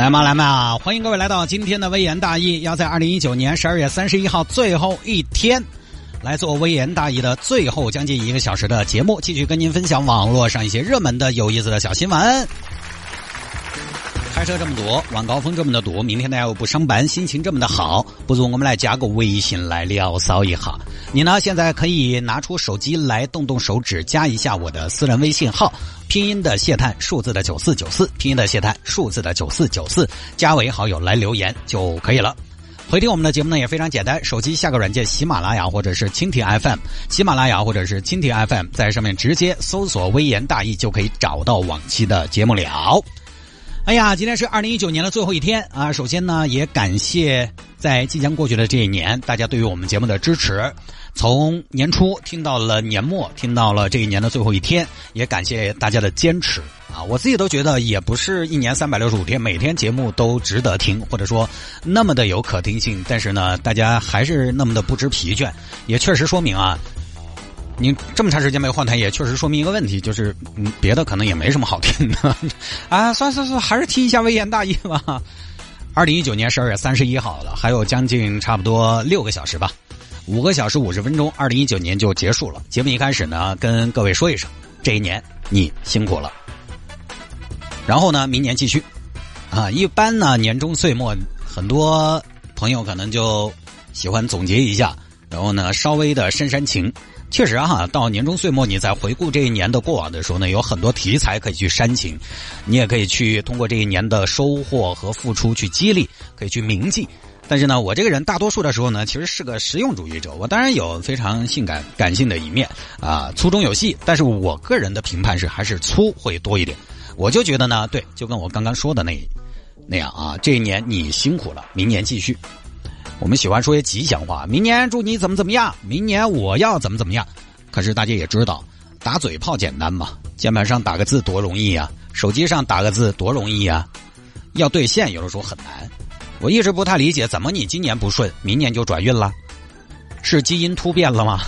来嘛来嘛，欢迎各位来到今天的微言大义。要在二零一九年十二月三十一号最后一天，来做微言大义的最后将近一个小时的节目，继续跟您分享网络上一些热门的、有意思的小新闻。开车这么堵，晚高峰这么的堵，明天大家又不上班，心情这么的好，不如我们来加个微信来聊骚一下。你呢，现在可以拿出手机来动动手指，加一下我的私人微信号，拼音的谢探，数字的九四九四，拼音的谢探，数字的九四九四，加为好友来留言就可以了。回听我们的节目呢也非常简单，手机下个软件喜马拉雅或者是蜻蜓 FM，喜马拉雅或者是蜻蜓 FM，在上面直接搜索“微言大义”就可以找到往期的节目了。哎呀，今天是二零一九年的最后一天啊！首先呢，也感谢在即将过去的这一年，大家对于我们节目的支持。从年初听到了年末，听到了这一年的最后一天，也感谢大家的坚持啊！我自己都觉得，也不是一年三百六十五天，每天节目都值得听，或者说那么的有可听性。但是呢，大家还是那么的不知疲倦，也确实说明啊。你这么长时间没有换台，也确实说明一个问题，就是，别的可能也没什么好听的 啊。算算算，还是听一下微言大义吧。二零一九年十二月三十一号了，还有将近差不多六个小时吧，五个小时五十分钟，二零一九年就结束了。节目一开始呢，跟各位说一声，这一年你辛苦了。然后呢，明年继续啊。一般呢，年终岁末，很多朋友可能就喜欢总结一下，然后呢，稍微的煽煽情。确实哈，到年终岁末，你在回顾这一年的过往的时候呢，有很多题材可以去煽情，你也可以去通过这一年的收获和付出去激励，可以去铭记。但是呢，我这个人大多数的时候呢，其实是个实用主义者。我当然有非常性感感性的一面啊，粗中有细。但是我个人的评判是还是粗会多一点。我就觉得呢，对，就跟我刚刚说的那那样啊，这一年你辛苦了，明年继续。我们喜欢说些吉祥话，明年祝你怎么怎么样，明年我要怎么怎么样。可是大家也知道，打嘴炮简单嘛，键盘上打个字多容易啊，手机上打个字多容易啊，要兑现有的时候很难。我一直不太理解，怎么你今年不顺，明年就转运了？是基因突变了吗？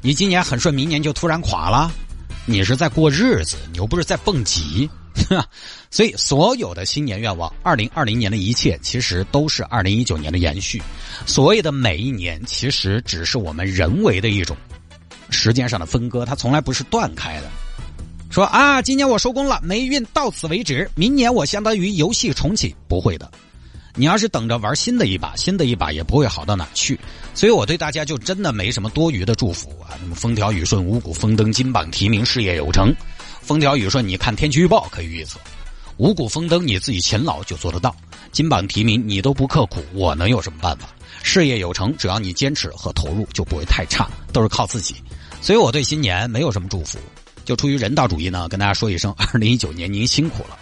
你今年很顺，明年就突然垮了？你是在过日子，你又不是在蹦极。所以，所有的新年愿望，二零二零年的一切，其实都是二零一九年的延续。所谓的每一年，其实只是我们人为的一种时间上的分割，它从来不是断开的。说啊，今年我收工了，霉运到此为止，明年我相当于游戏重启，不会的。你要是等着玩新的一把，新的一把也不会好到哪去。所以我对大家就真的没什么多余的祝福啊，什么风调雨顺、五谷丰登、金榜题名、事业有成。风调雨顺，你看天气预报可以预测；五谷丰登，你自己勤劳就做得到；金榜题名，你都不刻苦，我能有什么办法？事业有成，只要你坚持和投入，就不会太差，都是靠自己。所以我对新年没有什么祝福，就出于人道主义呢，跟大家说一声：二零一九年您辛苦了。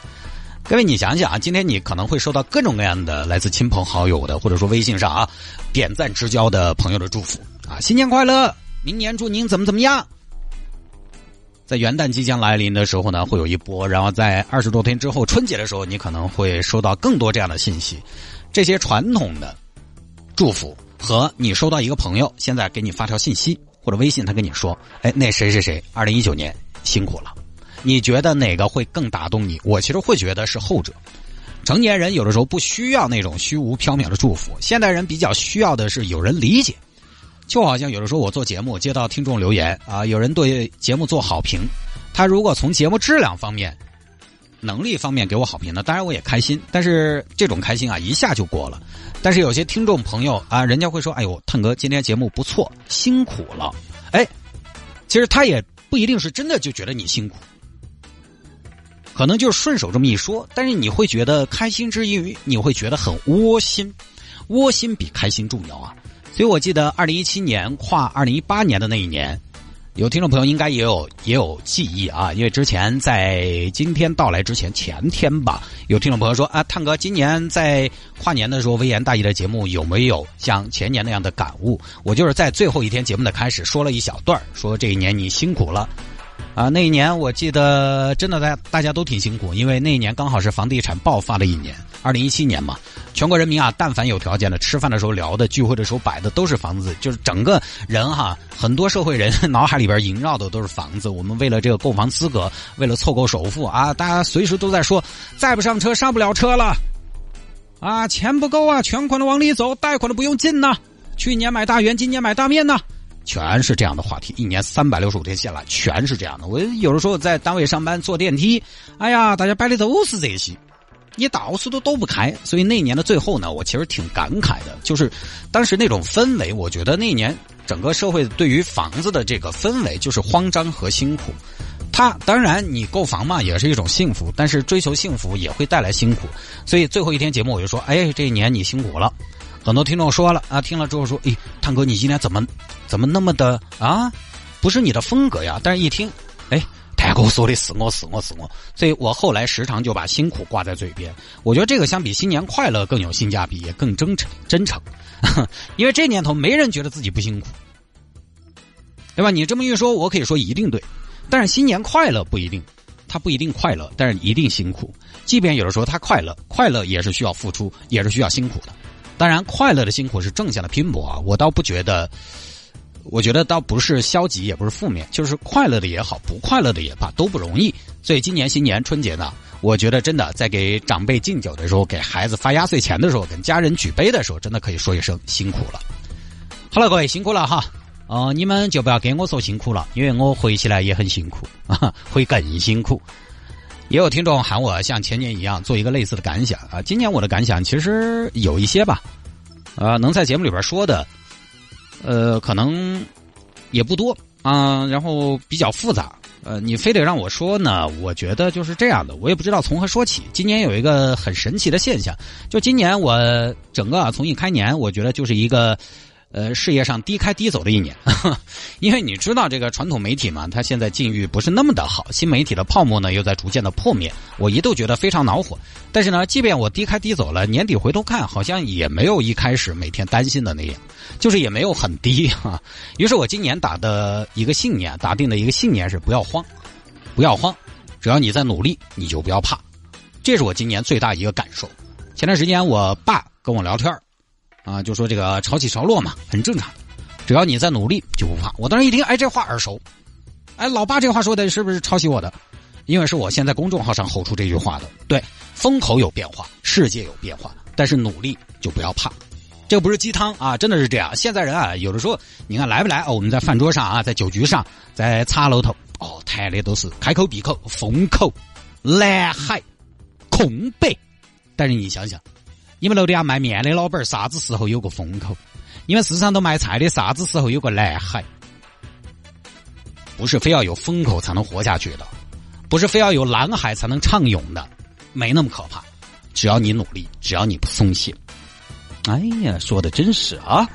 各位，你想想啊，今天你可能会收到各种各样的来自亲朋好友的，或者说微信上啊点赞之交的朋友的祝福啊，新年快乐！明年祝您怎么怎么样？在元旦即将来临的时候呢，会有一波；然后在二十多天之后春节的时候，你可能会收到更多这样的信息。这些传统的祝福和你收到一个朋友现在给你发条信息或者微信，他跟你说：“哎，那谁谁谁，二零一九年辛苦了。”你觉得哪个会更打动你？我其实会觉得是后者。成年人有的时候不需要那种虚无缥缈的祝福，现代人比较需要的是有人理解。就好像有的时候我做节目接到听众留言啊，有人对节目做好评，他如果从节目质量方面、能力方面给我好评呢，当然我也开心。但是这种开心啊一下就过了。但是有些听众朋友啊，人家会说：“哎呦，探哥今天节目不错，辛苦了。”哎，其实他也不一定是真的就觉得你辛苦，可能就是顺手这么一说。但是你会觉得开心之余，你会觉得很窝心，窝心比开心重要啊。所以我记得二零一七年跨二零一八年的那一年，有听众朋友应该也有也有记忆啊，因为之前在今天到来之前前天吧，有听众朋友说啊，探哥今年在跨年的时候，微言大义的节目有没有像前年那样的感悟？我就是在最后一天节目的开始说了一小段说这一年你辛苦了。啊，那一年我记得真的大家大家都挺辛苦，因为那一年刚好是房地产爆发的一年，二零一七年嘛，全国人民啊，但凡有条件的，吃饭的时候聊的，聚会的时候摆的都是房子，就是整个人哈，很多社会人 脑海里边萦绕的都是房子。我们为了这个购房资格，为了凑够首付啊，大家随时都在说，再不上车上不了车了。啊，钱不够啊，全款的往里走，贷款的不用进呐。去年买大元，今年买大面呐，全是这样的话题。一年三百六十五天下来，全是这样的。我有的时候在单位上班坐电梯，哎呀，大家摆的都是这些，你到处都躲不开。所以那年的最后呢，我其实挺感慨的，就是当时那种氛围，我觉得那年整个社会对于房子的这个氛围就是慌张和辛苦。他当然，你购房嘛也是一种幸福，但是追求幸福也会带来辛苦。所以最后一天节目我就说，哎，这一年你辛苦了。很多听众说了啊，听了之后说，哎，汤哥你今天怎么怎么那么的啊？不是你的风格呀。但是一听，哎，太哥说的是我是我是我，所以我后来时常就把辛苦挂在嘴边。我觉得这个相比新年快乐更有性价比，也更真诚真诚。因为这年头没人觉得自己不辛苦，对吧？你这么一说，我可以说一定对。但是新年快乐不一定，他不一定快乐，但是一定辛苦。即便有的时候他快乐，快乐也是需要付出，也是需要辛苦的。当然，快乐的辛苦是正向的拼搏啊！我倒不觉得，我觉得倒不是消极，也不是负面，就是快乐的也好，不快乐的也罢，都不容易。所以今年新年春节呢，我觉得真的在给长辈敬酒的时候，给孩子发压岁钱的时候，跟家人举杯的时候，真的可以说一声辛苦了。好了，各位辛苦了哈！哦，你们就不要跟我说辛苦了，因为我回起来也很辛苦啊，会更辛苦。也有听众喊我像前年一样做一个类似的感想啊，今年我的感想其实有一些吧，啊，能在节目里边说的，呃，可能也不多啊，然后比较复杂，呃，你非得让我说呢，我觉得就是这样的，我也不知道从何说起。今年有一个很神奇的现象，就今年我整个从一开年，我觉得就是一个。呃，事业上低开低走的一年，因为你知道这个传统媒体嘛，它现在境遇不是那么的好，新媒体的泡沫呢又在逐渐的破灭，我一度觉得非常恼火。但是呢，即便我低开低走了，年底回头看，好像也没有一开始每天担心的那样，就是也没有很低哈。于是我今年打的一个信念，打定的一个信念是不要慌，不要慌，只要你在努力，你就不要怕。这是我今年最大一个感受。前段时间我爸跟我聊天啊，就说这个潮起潮落嘛，很正常。只要你在努力，就不怕。我当时一听，哎，这话耳熟。哎，老爸这话说的是不是抄袭我的？因为是我现在公众号上吼出这句话的。对，风口有变化，世界有变化，但是努力就不要怕。这个不是鸡汤啊，真的是这样。现在人啊，有的时候你看来不来哦？我们在饭桌上啊，在酒局上，在茶楼头哦，谈的都是开口闭口风口、蓝海、空白。但是你想想。你们楼底下卖面的老板啥子时候有个风口？你们市场都卖菜的啥子时候有个蓝海？不是非要有风口才能活下去的，不是非要有蓝海才能畅泳的，没那么可怕。只要你努力，只要你不松懈。哎呀，说的真是啊。